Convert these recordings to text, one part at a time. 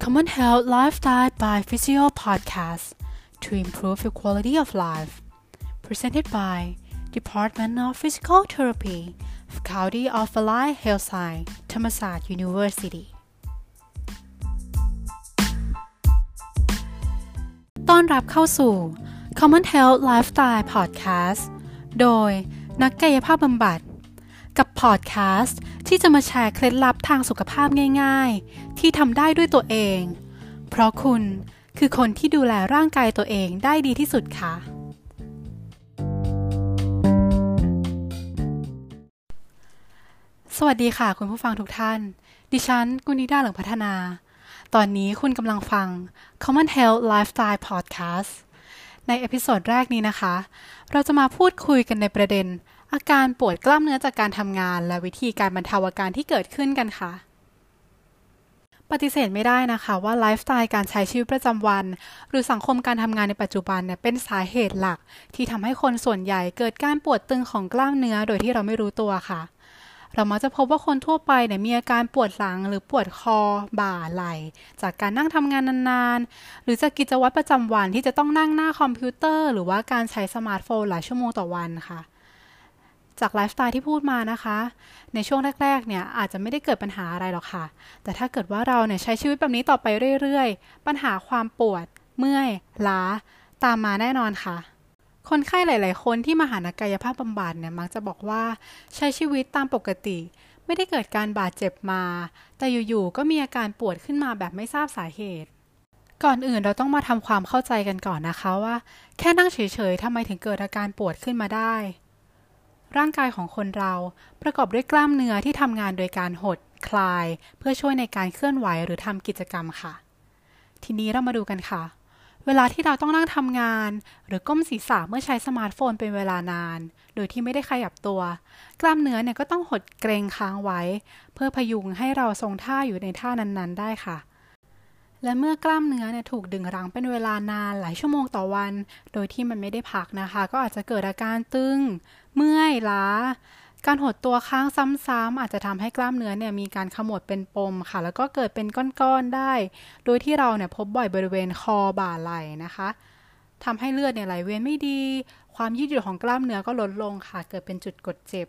Common Health Lifestyle by Physio Podcast to improve your quality of life. Presented by Department of Physical Therapy, Faculty of Allied Health Science, Thammasat University. ต้อนรับเข้าสู่ Common Health Lifestyle Podcast โดยนักกายภาพบำบัด กับพอดแคสต์ที่จะมาแชร์เคล็ดลับทางสุขภาพง่าย ๆ ที่ทำได้ด้วยตัวเอง เพราะคุณคือคนที่ดูแลร่างกายตัวเองได้ดีที่สุดค่ะ สวัสดีค่ะคุณผู้ฟังทุกท่าน ดิฉันกุณิดาเหลืองพัฒนา ตอนนี้คุณกำลังฟัง Common Health Lifestyle Podcast ใน episode แรกนี้นะคะ เราจะมาพูดคุยกันในประเด็น อาการปวดกล้ามเนื้อจากการทำงาน และวิธีการบรรเทาอาการที่เกิดขึ้นกันค่ะ ปฏิเสธไม่ได้นะคะว่าไลฟ์สไตล์การใช้ชีวิตประจำวัน หรือสังคมการทำงานในปัจจุบันเนี่ยเป็นสาเหตุหลัก ที่ทำให้คนส่วนใหญ่เกิดการปวดตึงของกล้ามเนื้อโดยที่เราไม่รู้ตัวค่ะเรามักจะพบว่าคนทั่วไปเนี่ยมีอาการปวดหลังหรือปวดคอ บ่าไหล่ จากการนั่งทำงานนานๆ หรือจากกิจวัตรประจำวันที่จะต้องนั่งหน้าคอมพิวเตอร์ หรือว่าการใช้สมาร์ตโฟนหลายชั่วโมงต่อวันค่ะ จากไลฟ์สไตล์ที่พูดมานะคะ ในช่วงแรกๆเนี่ยอาจจะไม่ได้เกิดปัญหาอะไรหรอกค่ะ แต่ถ้าเกิดว่าเราเนี่ยใช้ชีวิตแบบนี้ต่อไปเรื่อยๆ ปัญหาความปวด เมื่อย ล้า ตามมาแน่นอนค่ะ คนไข้หลาย ๆ คนที่มาหานักกายภาพบำบัดเนี่ยมักจะบอกว่าใช้ชีวิตตามปกติ ไม่ได้เกิดการบาดเจ็บมา แต่อยู่ๆก็มีอาการปวดขึ้นมาแบบไม่ทราบสาเหตุก่อนอื่นเราต้องมาทำความเข้าใจกันก่อนนะคะว่า แค่นั่งเฉยๆทำไมถึงเกิดอาการปวดขึ้นมาได้ ร่างกายของคนเราประกอบด้วยกล้ามเนื้อที่ทำงานโดยการหด คลาย เพื่อช่วยในการเคลื่อนไหวหรือทำกิจกรรมค่ะ ทีนี้เรามาดูกันค่ะ เวลาที่เราต้องนั่งทำงาน หรือก้มศีรษะเมื่อใช้สมาร์ทโฟนเป็นเวลานาน โดยที่ไม่ได้ขยับตัว กล้ามเนื้อเนี่ยก็ต้องหดเกรงค้างไว้ เพื่อพยุงให้เราทรงท่าอยู่ในท่านั้นๆ ได้ค่ะและเมื่อกล้ามเนื้อเนี่ยถูกดึงรั้งเป็นเวลานานหลายชั่วโมงต่อวัน โดยที่มันไม่ได้พักนะคะ ก็อาจจะเกิดอาการตึง เมื่อยล้า การหดตัวค้างซ้ำๆอาจจะทำให้กล้ามเนื้อเนี่ยมีการขมวดเป็นปมค่ะ แล้วก็เกิดเป็นก้อนๆได้ โดยที่เราเนี่ยพบบ่อยบริเวณคอบ่าไหล่นะคะทำให้เลือดเนี่ยไหลเวียนไม่ดี ความยืดหยุ่นของกล้ามเนื้อก็ลดลงค่ะ เกิดเป็นจุดกดเจ็บ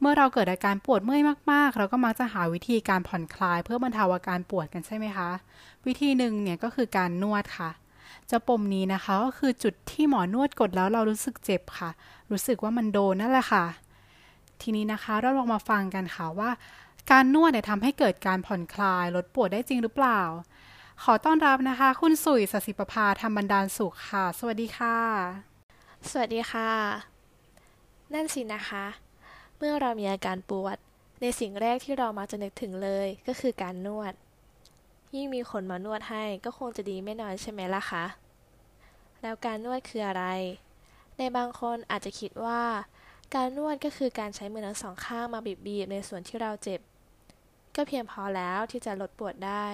เมื่อเราเกิดอาการปวดเมื่อยมากๆ เราก็มักจะหาวิธีการผ่อนคลาย เพื่อบรรเทาอาการปวดกันใช่ไหมคะ วิธีหนึ่งเนี่ยก็คือการนวดค่ะ จ้าปมนี้นะคะก็คือจุดที่หมอนวดกดแล้วเรารู้สึกเจ็บค่ะ รู้สึกว่ามันโดนนั่นแหละค่ะ ทีนี้นะคะเราลองมาฟังกันค่ะว่า การนวดเนี่ยทำให้เกิดการผ่อนคลายลดปวดได้จริงหรือเปล่า ขอต้อนรับนะคะ คุณสุยสศิประภาธรรมบันดาลสุขค่ะ สวัสดีค่ะ สวัสดีค่ะ นั่นสินะคะ เมื่อเรามีอาการปวด ในสิ่งแรกที่เรามักจะนึกถึงเลยก็คือการนวด ยิ่งมีคนมานวดให้ก็คงจะดีไม่น้อยใช่ไหมล่ะคะ แล้วการนวดคืออะไร ในบางคนอาจจะคิดว่า การนวดก็คือการใช้มือทั้งสองข้างมาบีบๆในส่วนที่เราเจ็บ ก็เพียงพอแล้วที่จะลดปวดได้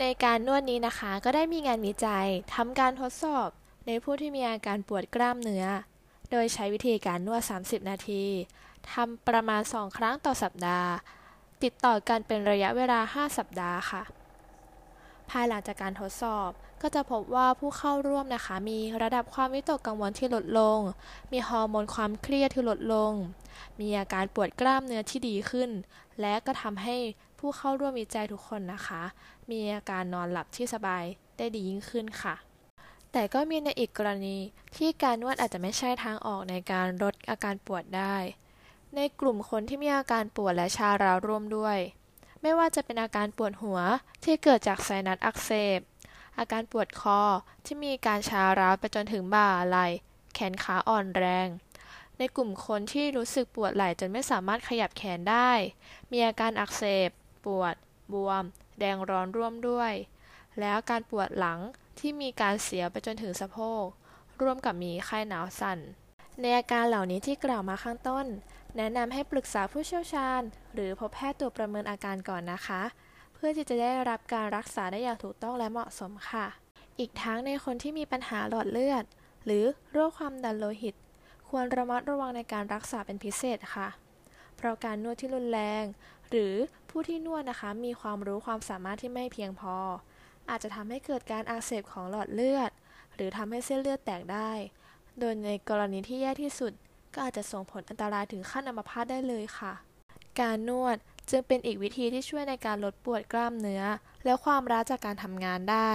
ในการนวดนี้นะคะก็ได้มีงานวิจัยทำการทดสอบในผู้ที่มีอาการปวดกล้ามเนื้อ โดยใช้วิธีการนวด 30 นาทีทำประมาณ 2 ครั้งต่อสัปดาห์ ติดต่อกันเป็นระยะเวลา 5 สัปดาห์ค่ะ ภายหลังจากการทดสอบ ก็จะพบว่าผู้เข้าร่วมนะคะ มีระดับความวิตกกังวลที่ลดลง มีฮอร์โมนความเครียดที่ลดลง มีอาการปวดกล้ามเนื้อที่ดีขึ้น และก็ทำให้ผู้เข้าร่วมวิจัยทุกคนนะคะ มีอาการนอนหลับที่สบายได้ดียิ่งขึ้นค่ะแต่ก็มีในอีกกรณีที่การนวดอาจจะไม่ใช่ทางออกในการลดอาการปวดได้ ในกลุ่มคนที่มีอาการปวดและชาราวร่วมด้วย ไม่ว่าจะเป็นอาการปวดหัวที่เกิดจากไซนัสอักเสบ อาการปวดคอที่มีการชาร้าวไปจนถึงบ่าไหล่แขนขาอ่อนแรง ในกลุ่มคนที่รู้สึกปวดไหล่จนไม่สามารถขยับแขนได้ มีอาการอักเสบ ปวด บวม แดงร้อนร่วมด้วย แล้วการปวดหลังที่มีการเสียวไปจนถึงสะโพก ร่วมกับมีไข้หนาวสั่น ในอาการเหล่านี้ที่กล่าวมาข้างต้น แนะนำให้ปรึกษาผู้เชี่ยวชาญ หรือพบแพทย์ตัวประเมินอาการก่อนนะคะ เพื่อที่จะได้รับการรักษาได้อย่างถูกต้องและเหมาะสมค่ะ อีกทั้งในคนที่มีปัญหาหลอดเลือด หรือโรคความดันโลหิต ควรระมัดระวังในการรักษาเป็นพิเศษค่ะ เพราะการนวดที่รุนแรง หรือผู้ที่นวดนะคะมีความรู้ความสามารถที่ไม่เพียงพอ อาจจะทำให้เกิดการอักเสบของหลอดเลือด หรือทำให้เส้นเลือดแตกได้ โดยในกรณีที่แย่ที่สุด ก็อาจจะส่งผลอันตรายถึงขั้นอัมพาตได้เลยค่ะ การนวดจึงเป็นอีกวิธีที่ช่วยในการลดปวดกล้ามเนื้อ และความร้าจากการทำงานได้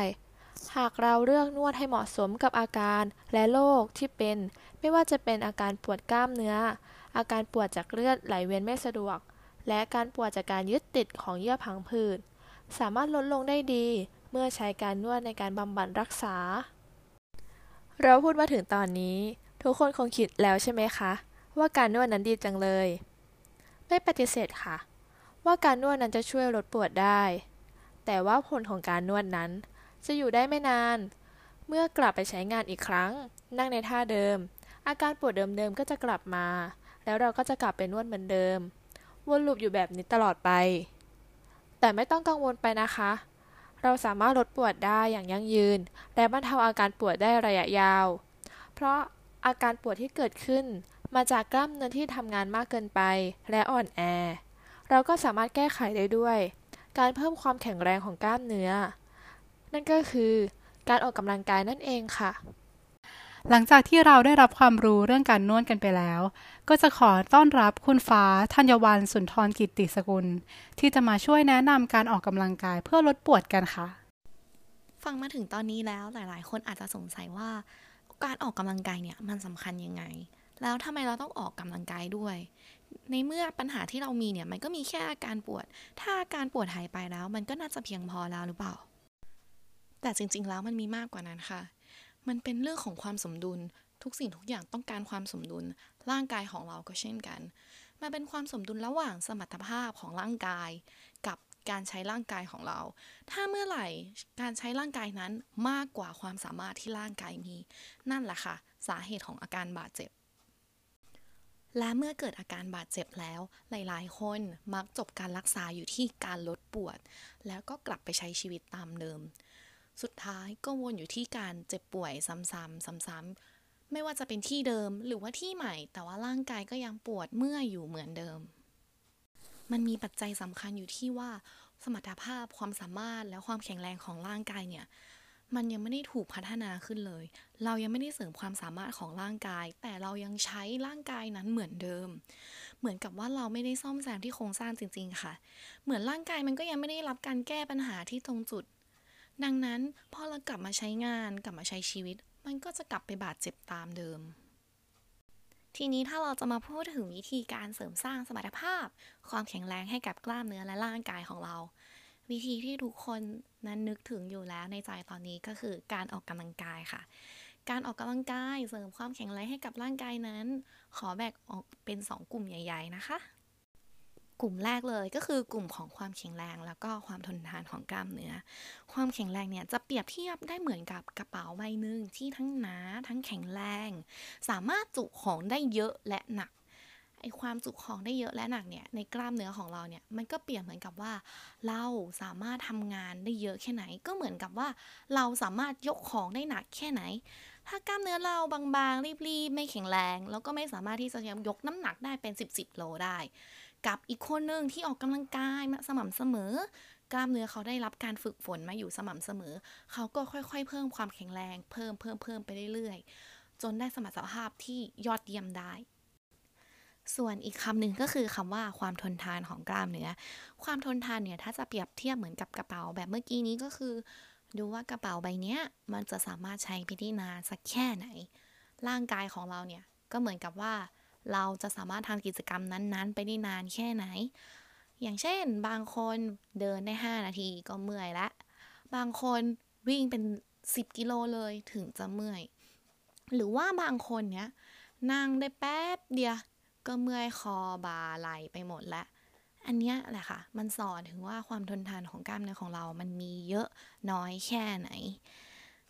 หากเราเลือกนวดให้เหมาะสมกับอาการและโรคที่เป็น ไม่ว่าจะเป็นอาการปวดกล้ามเนื้อ อาการปวดจากเลือดไหลเวียนไม่สะดวก และการปวดจากการยึดติดของเยื่อพังผืดสามารถลดลงได้ดี เมื่อใช้การนวดในการบำบัดรักษา เราพูดมาถึงตอนนี้ ทุกคนคงคิดแล้วใช่ไหมคะ ว่าการนวดนั้นดีจังเลย ไม่ปฏิเสธค่ะ ว่าการนวดนั้นจะช่วยลดปวดได้ แต่ว่าผลของการนวดนั้น จะอยู่ได้ไม่นาน เมื่อกลับไปใช้งานอีกครั้ง นั่งในท่าเดิม อาการปวดเดิมๆก็จะกลับมา แล้วเราก็จะกลับไปนวดเหมือนเดิมวนลูปอยู่แบบนี้ตลอดไป แต่ไม่ต้องกังวลไปนะคะ เราสามารถลดปวดได้อย่างยั่งยืน และบรรเทาอาการปวดได้ระยะยาว เพราะ อาการปวดที่เกิดขึ้น มาจากกล้ามเนื้อที่ทำงานมากเกินไป และอ่อนแอ เราก็สามารถแก้ไขได้ด้วย การเพิ่มความแข็งแรงของกล้ามเนื้อ นั่นก็คือการออกกำลังกายนั่นเองค่ะ หลังจากที่เราได้รับความรู้เรื่องการนวดกันไปแล้ว ก็จะขอต้อนรับคุณฟ้าธัญวันสุนทรกิตติสกุล ที่จะมาช่วยแนะนำการออกกำลังกายเพื่อลดปวดกันค่ะ ฟังมาถึงตอนนี้แล้วหลาย ๆ คนอาจจะสงสัยว่า การออกกำลังกายเนี่ยมันสำคัญยังไง แล้วทำไมเราต้องออกกำลังกายด้วย ในเมื่อปัญหาที่เรามีเนี่ยมันก็มีแค่อาการปวด ถ้าอาการปวดหายไปแล้ว มันก็น่าจะเพียงพอแล้วหรือเปล่า แต่จริง ๆ แล้วมันมีมากกว่านั้นค่ะ มันเป็นเรื่องของความสมดุล ทุกสิ่งทุกอย่างต้องการความสมดุล ร่างกายของเราก็เช่นกันมันเป็นความสมดุลระหว่างสมรรถภาพของร่างกาย การใช้ร่างกายของเรา ถ้าเมื่อไหร่การใช้ร่างกายนั้นมากกว่าความสามารถที่ร่างกายมี นั่นแหละค่ะ สาเหตุของอาการบาดเจ็บ และเมื่อเกิดอาการบาดเจ็บแล้ว หลายๆ คนมักจบการรักษาอยู่ที่การลดปวด แล้วก็กลับไปใช้ชีวิตตามเดิม สุดท้ายก็วนอยู่ที่การเจ็บป่วยซ้ำๆซ้ำๆไม่ว่าจะเป็นที่เดิมหรือว่าที่ใหม่ แต่ว่าร่างกายก็ยังปวดเมื่อยอยู่เหมือนเดิม มันมีปัจจัยสำคัญอยู่ที่ว่าสมรรถภาพความสามารถและความแข็งแรงของร่างกายเนี่ย มันยังไม่ได้ถูกพัฒนาขึ้นเลย เรายังไม่ได้เสริมความสามารถของร่างกาย แต่เรายังใช้ร่างกายนั้นเหมือนเดิม เหมือนกับว่าเราไม่ได้ซ่อมแซมที่โครงสร้างจริง ๆ ค่ะ เหมือนร่างกายมันก็ยังไม่ได้รับการแก้ปัญหาที่ตรงจุด ดังนั้นพอเรากลับมาใช้งานกลับมาใช้ชีวิต มันก็จะกลับไปบาดเจ็บตามเดิม ทีนี้ถ้าเราจะมาพูดถึงวิธีการเสริมสร้างสมรรถภาพ ความแข็งแรงให้กับกล้ามเนื้อและร่างกายของเรา วิธีที่ทุกคนนั้นนึกถึงอยู่แล้วในใจตอนนี้ก็คือการออกกำลังกายค่ะ การออกกำลังกายเสริมความแข็งแรงให้กับร่างกายนั้น ขอแบ่งออกเป็น 2 กลุ่มใหญ่ ๆ นะคะ กลุ่มแรกเลยก็คือกลุ่มของความแข็งแรง แล้วก็ความทนทานของกล้ามเนื้อ ความแข็งแรงเนี่ยจะเปรียบเทียบได้เหมือนกับกระเป๋าใบหนึ่งที่ทั้งหนาทั้งแข็งแรง สามารถจุของได้เยอะและหนักไอความจุของได้เยอะและหนักเนี่ยในกล้ามเนื้อของเราเนี่ยมันก็เปรียบเหมือนกับว่า เราสามารถทำงานได้เยอะแค่ไหน ก็เหมือนกับว่า เราสามารถยกของได้หนักแค่ไหน ถ้ากล้ามเนื้อเราบางๆรีบๆไม่แข็งแรง แล้วก็ไม่สามารถที่จะยกน้ำหนักได้เป็น 10บสโลได้ กับอีกคนหนึ่งที่ออกกำลังกายมาสม่ำเสมอ กล้ามเนื้อเขาได้รับการฝึกฝนมาอยู่สม่ำเสมอ เขาก็ค่อย ๆ เพิ่มความแข็งแรง เพิ่มเพิ่มเพิ่มไปเรื่อยๆ จนได้สมรรถภาพที่ยอดเยี่ยมได้ ส่วนอีกคำหนึ่งก็คือคำว่าความทนทานของกล้ามเนื้อ ความทนทานเนี่ยถ้าจะเปรียบเทียบเหมือนกับกระเป๋าแบบเมื่อกี้นี้ก็คือ ดูว่ากระเป๋าใบนี้มันจะสามารถใช้ไปได้นานสักแค่ไหน ร่างกายของเราเนี่ยก็เหมือนกับว่า เราจะสามารถทำกิจกรรมนั้นๆ ไปได้นานแค่ไหน อย่างเช่น บางคนเดินได้ 5 นาทีก็เมื่อยละ บางคนวิ่งเป็น 10 กิโลเลยถึงจะเมื่อย หรือว่าบางคนเนี้ยนั่งได้แป๊บเดียวก็เมื่อยคอบ่าไหลไปหมดแล้วอันเนี้ยแหละค่ะ มันสอนถึงว่าความทนทานของกล้ามเนื้อของเรามันมีเยอะน้อยแค่ไหน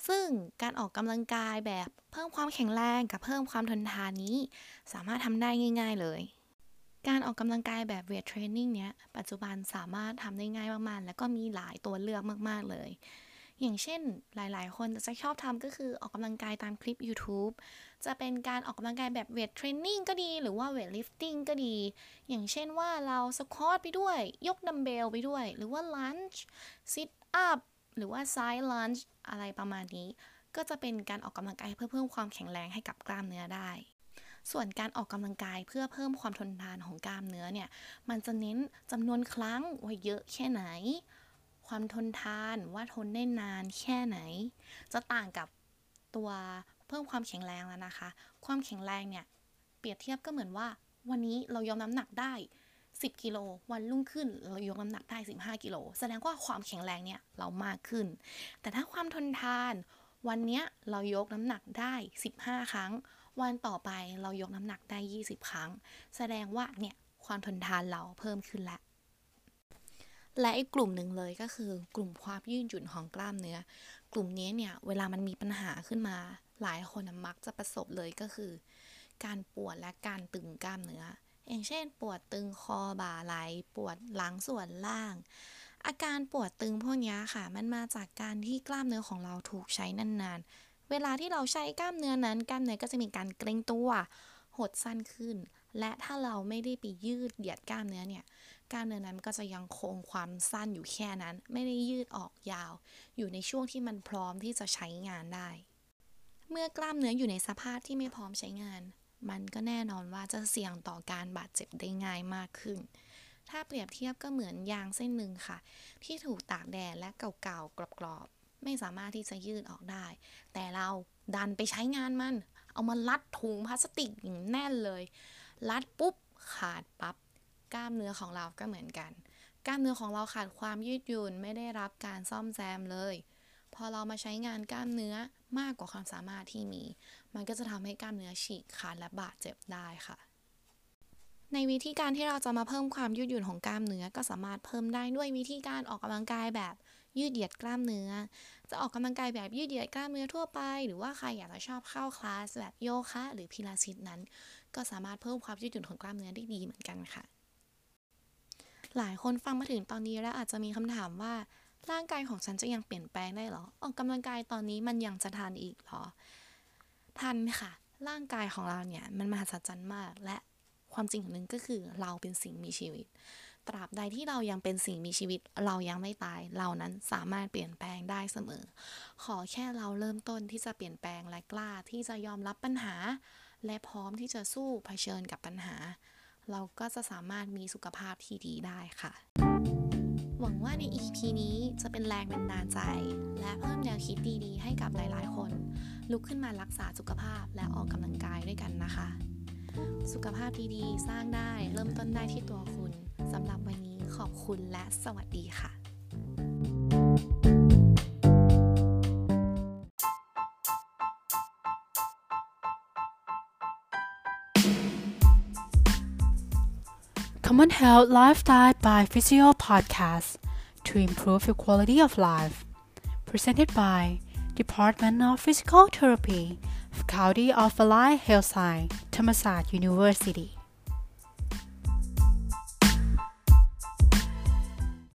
ซึ่งการออกกำลังกายแบบเพิ่มความแข็งแรงกับเพิ่มความทนทานนี้ สามารถทำได้ง่าย ๆ เลย การออกกำลังกายแบบ weight training เนี้ยปัจจุบันสามารถทำได้ง่ายมากๆ แล้วก็มีหลายตัวเลือกมากๆเลย อย่างเช่นหลายๆ คนจะชอบทำก็คือออกกำลังกายตามคลิป YouTube จะเป็นการออกกำลังกายแบบ weight training ก็ดีหรือว่า weight lifting ก็ดี อย่างเช่นว่าเรา squat ไปด้วย ยกดัมเบลไปด้วย หรือว่า lunge sit up หรือว่า side lunge อะไรประมาณนี้ ก็จะเป็นการออกกำลังกายเพื่อเพิ่มความแข็งแรงให้กับกล้ามเนื้อได้ ส่วนการออกกำลังกายเพื่อเพิ่มความทนทานของกล้ามเนื้อเนี่ย มันจะเน้นจำนวนครั้งว่าเยอะแค่ไหน ความทนทานว่าทนได้นานแค่ไหน จะต่างกับตัวเพิ่มความแข็งแรงแล้วนะคะ ความแข็งแรงเนี่ยเปรียบเทียบก็เหมือนว่าวันนี้เรายกน้ำหนักได้ 10 กิโล วันรุ่งขึ้นเรายกน้ำหนักได้ 15 กิโล แสดงว่าความแข็งแรงเนี่ยเรามากขึ้น แต่ถ้าความทนทาน วันเนี้ยเรายกน้ำหนักได้ 15 ครั้ง วันต่อไปเรายกน้ำหนักได้ 20 ครั้ง แสดงว่าเนี่ยความทนทานเราเพิ่มขึ้นแล้วและอีกกลุ่มหนึ่งเลยก็คือกลุ่มความยืดหยุ่นของกล้ามเนื้อ กลุ่มนี้เนี่ยเวลามันมีปัญหาขึ้นมา หลายคนมักจะประสบเลยก็คือ การปวดและการตึงกล้ามเนื้อ อย่างเช่น ปวดตึงคอบ่าไหลปวดหลังส่วนล่าง อาการปวดตึงพวกนี้ค่ะ มันมาจากการที่กล้ามเนื้อของเราถูกใช้นานๆ เวลาที่เราใช้กล้ามเนื้อนั้น กล้ามเนื้อก็จะมีการเกร็งตัว หดสั้นขึ้น และถ้าเราไม่ได้ไปยืดเหยียดกล้ามเนื้อเนี่ย กล้ามเนื้อนั้นก็จะยังคงความสั้นอยู่แค่นั้น ไม่ได้ยืดออกยาว อยู่ในช่วงที่มันพร้อมที่จะใช้งานได้ เมื่อกล้ามเนื้ออยู่ในสภาพที่ไม่พร้อมใช้งาน มันก็แน่นอนว่าจะเสี่ยงต่อการบาดเจ็บได้ง่ายมากขึ้น ถ้าเปรียบเทียบก็เหมือนยางเส้นหนึ่งค่ะ ที่ถูกตากแดดและเก่าๆกรอบๆ ไม่สามารถที่จะยืดออกได้ แต่เราดันไปใช้งานมัน เอามาลัดถุงพลาสติกอย่างแน่นเลย ลัดปุ๊บขาดปับ๊บกล้ามเนื้อของเราก็เหมือนกัน กล้ามเนื้อของเราขาดความยืดหยุ่นไม่ได้รับการซ่อมแซมเลย อเรามาใช้งานกล้ามเนื้อมากกว่าความสามารถที่มี มันก็จะทำให้กล้ามเนื้อฉีกขาดและบาดเจ็บได้ค่ะ ในวิธีการที่เราจะมาเพิ่มความยืดหยุ่นของกล้ามเนื้อก็สามารถเพิ่มได้ด้วยวิธีการออกกำลังกายแบบยืดเหยียดกล้ามเนื้อ จะออกกำลังกายแบบยืดเหยียดกล้ามเนื้อทั่วไป หรือว่าใครอยากจะชอบเข้าคลาสแบบโยคะหรือพิลาทิสนั้น ก็สามารถเพิ่มความยืดหยุ่นของกล้ามเนื้อได้ดีเหมือนกันค่ะ หลายคนฟังมาถึงตอนนี้แล้วอาจจะมีคำถามว่า ร่างกายของฉันจะยังเปลี่ยนแปลงได้หรอ ออกกำลังกายตอนนี้มันยังจะทันอีกหรอ ทันค่ะ ร่างกายของเราเนี่ยมันมหัศจรรย์มาก และความจริงอย่างหนึ่งก็คือเราเป็นสิ่งมีชีวิต ตราบใดที่เรายังเป็นสิ่งมีชีวิต เรายังไม่ตาย เรานั้นสามารถเปลี่ยนแปลงได้เสมอ ขอแค่เราเริ่มต้นที่จะเปลี่ยนแปลงและกล้าที่จะยอมรับปัญหา และพร้อมที่จะสู้เผชิญกับปัญหา เราก็จะสามารถมีสุขภาพที่ดีได้ค่ะ หวังว่าใน EP นี้จะเป็นแรงบันดาลใจ และเพิ่มแนวคิดดีๆ ให้กับหลายๆ คน ลุกขึ้นมารักษาสุขภาพและออกกำลังกายด้วยกันนะคะ สุขภาพดีๆ สร้างได้เริ่มต้นได้ที่ตัวคุณสำหรับวันนี้ขอบคุณและสวัสดีค่ะ Common Health Lifestyle by Physio Podcast to improve your quality of life. Presented by Department of Physical Therapy, Faculty of Allied Health Science, Thammasat University.